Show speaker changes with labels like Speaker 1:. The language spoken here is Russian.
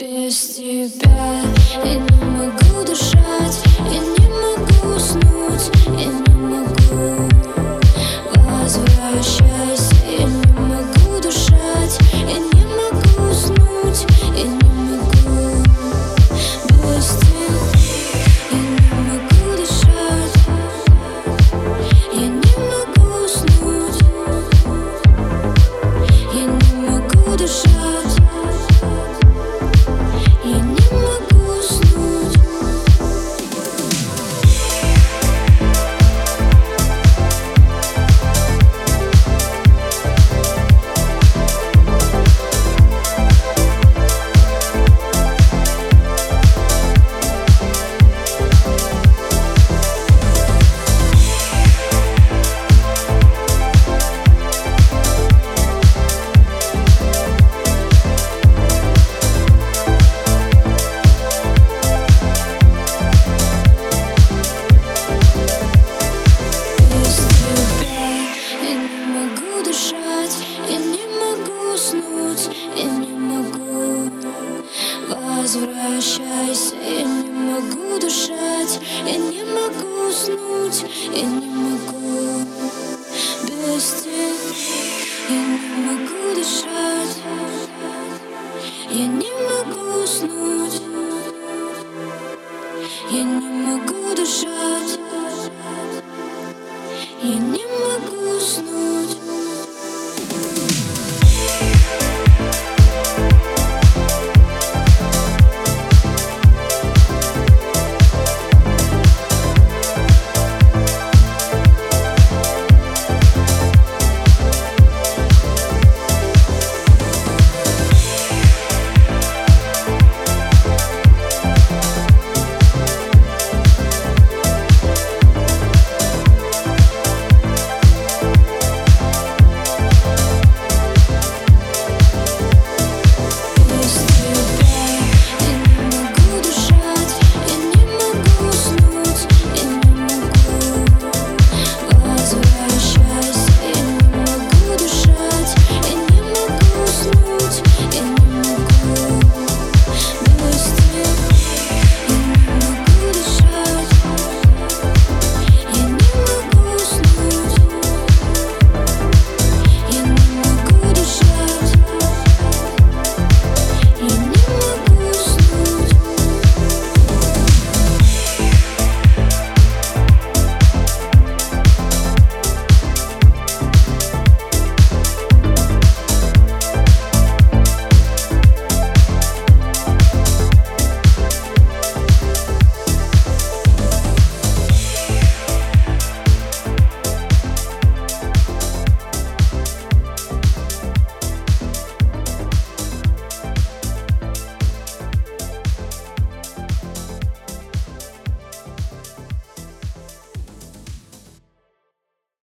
Speaker 1: Без тебя. Я не могу дышать, я не я не могу уснуть, я не могу. Возвращайся, я не могу дышать, я не могу уснуть, я не могу. Без тебя я не могу дышать, я не могу уснуть, я не могу дышать. Я не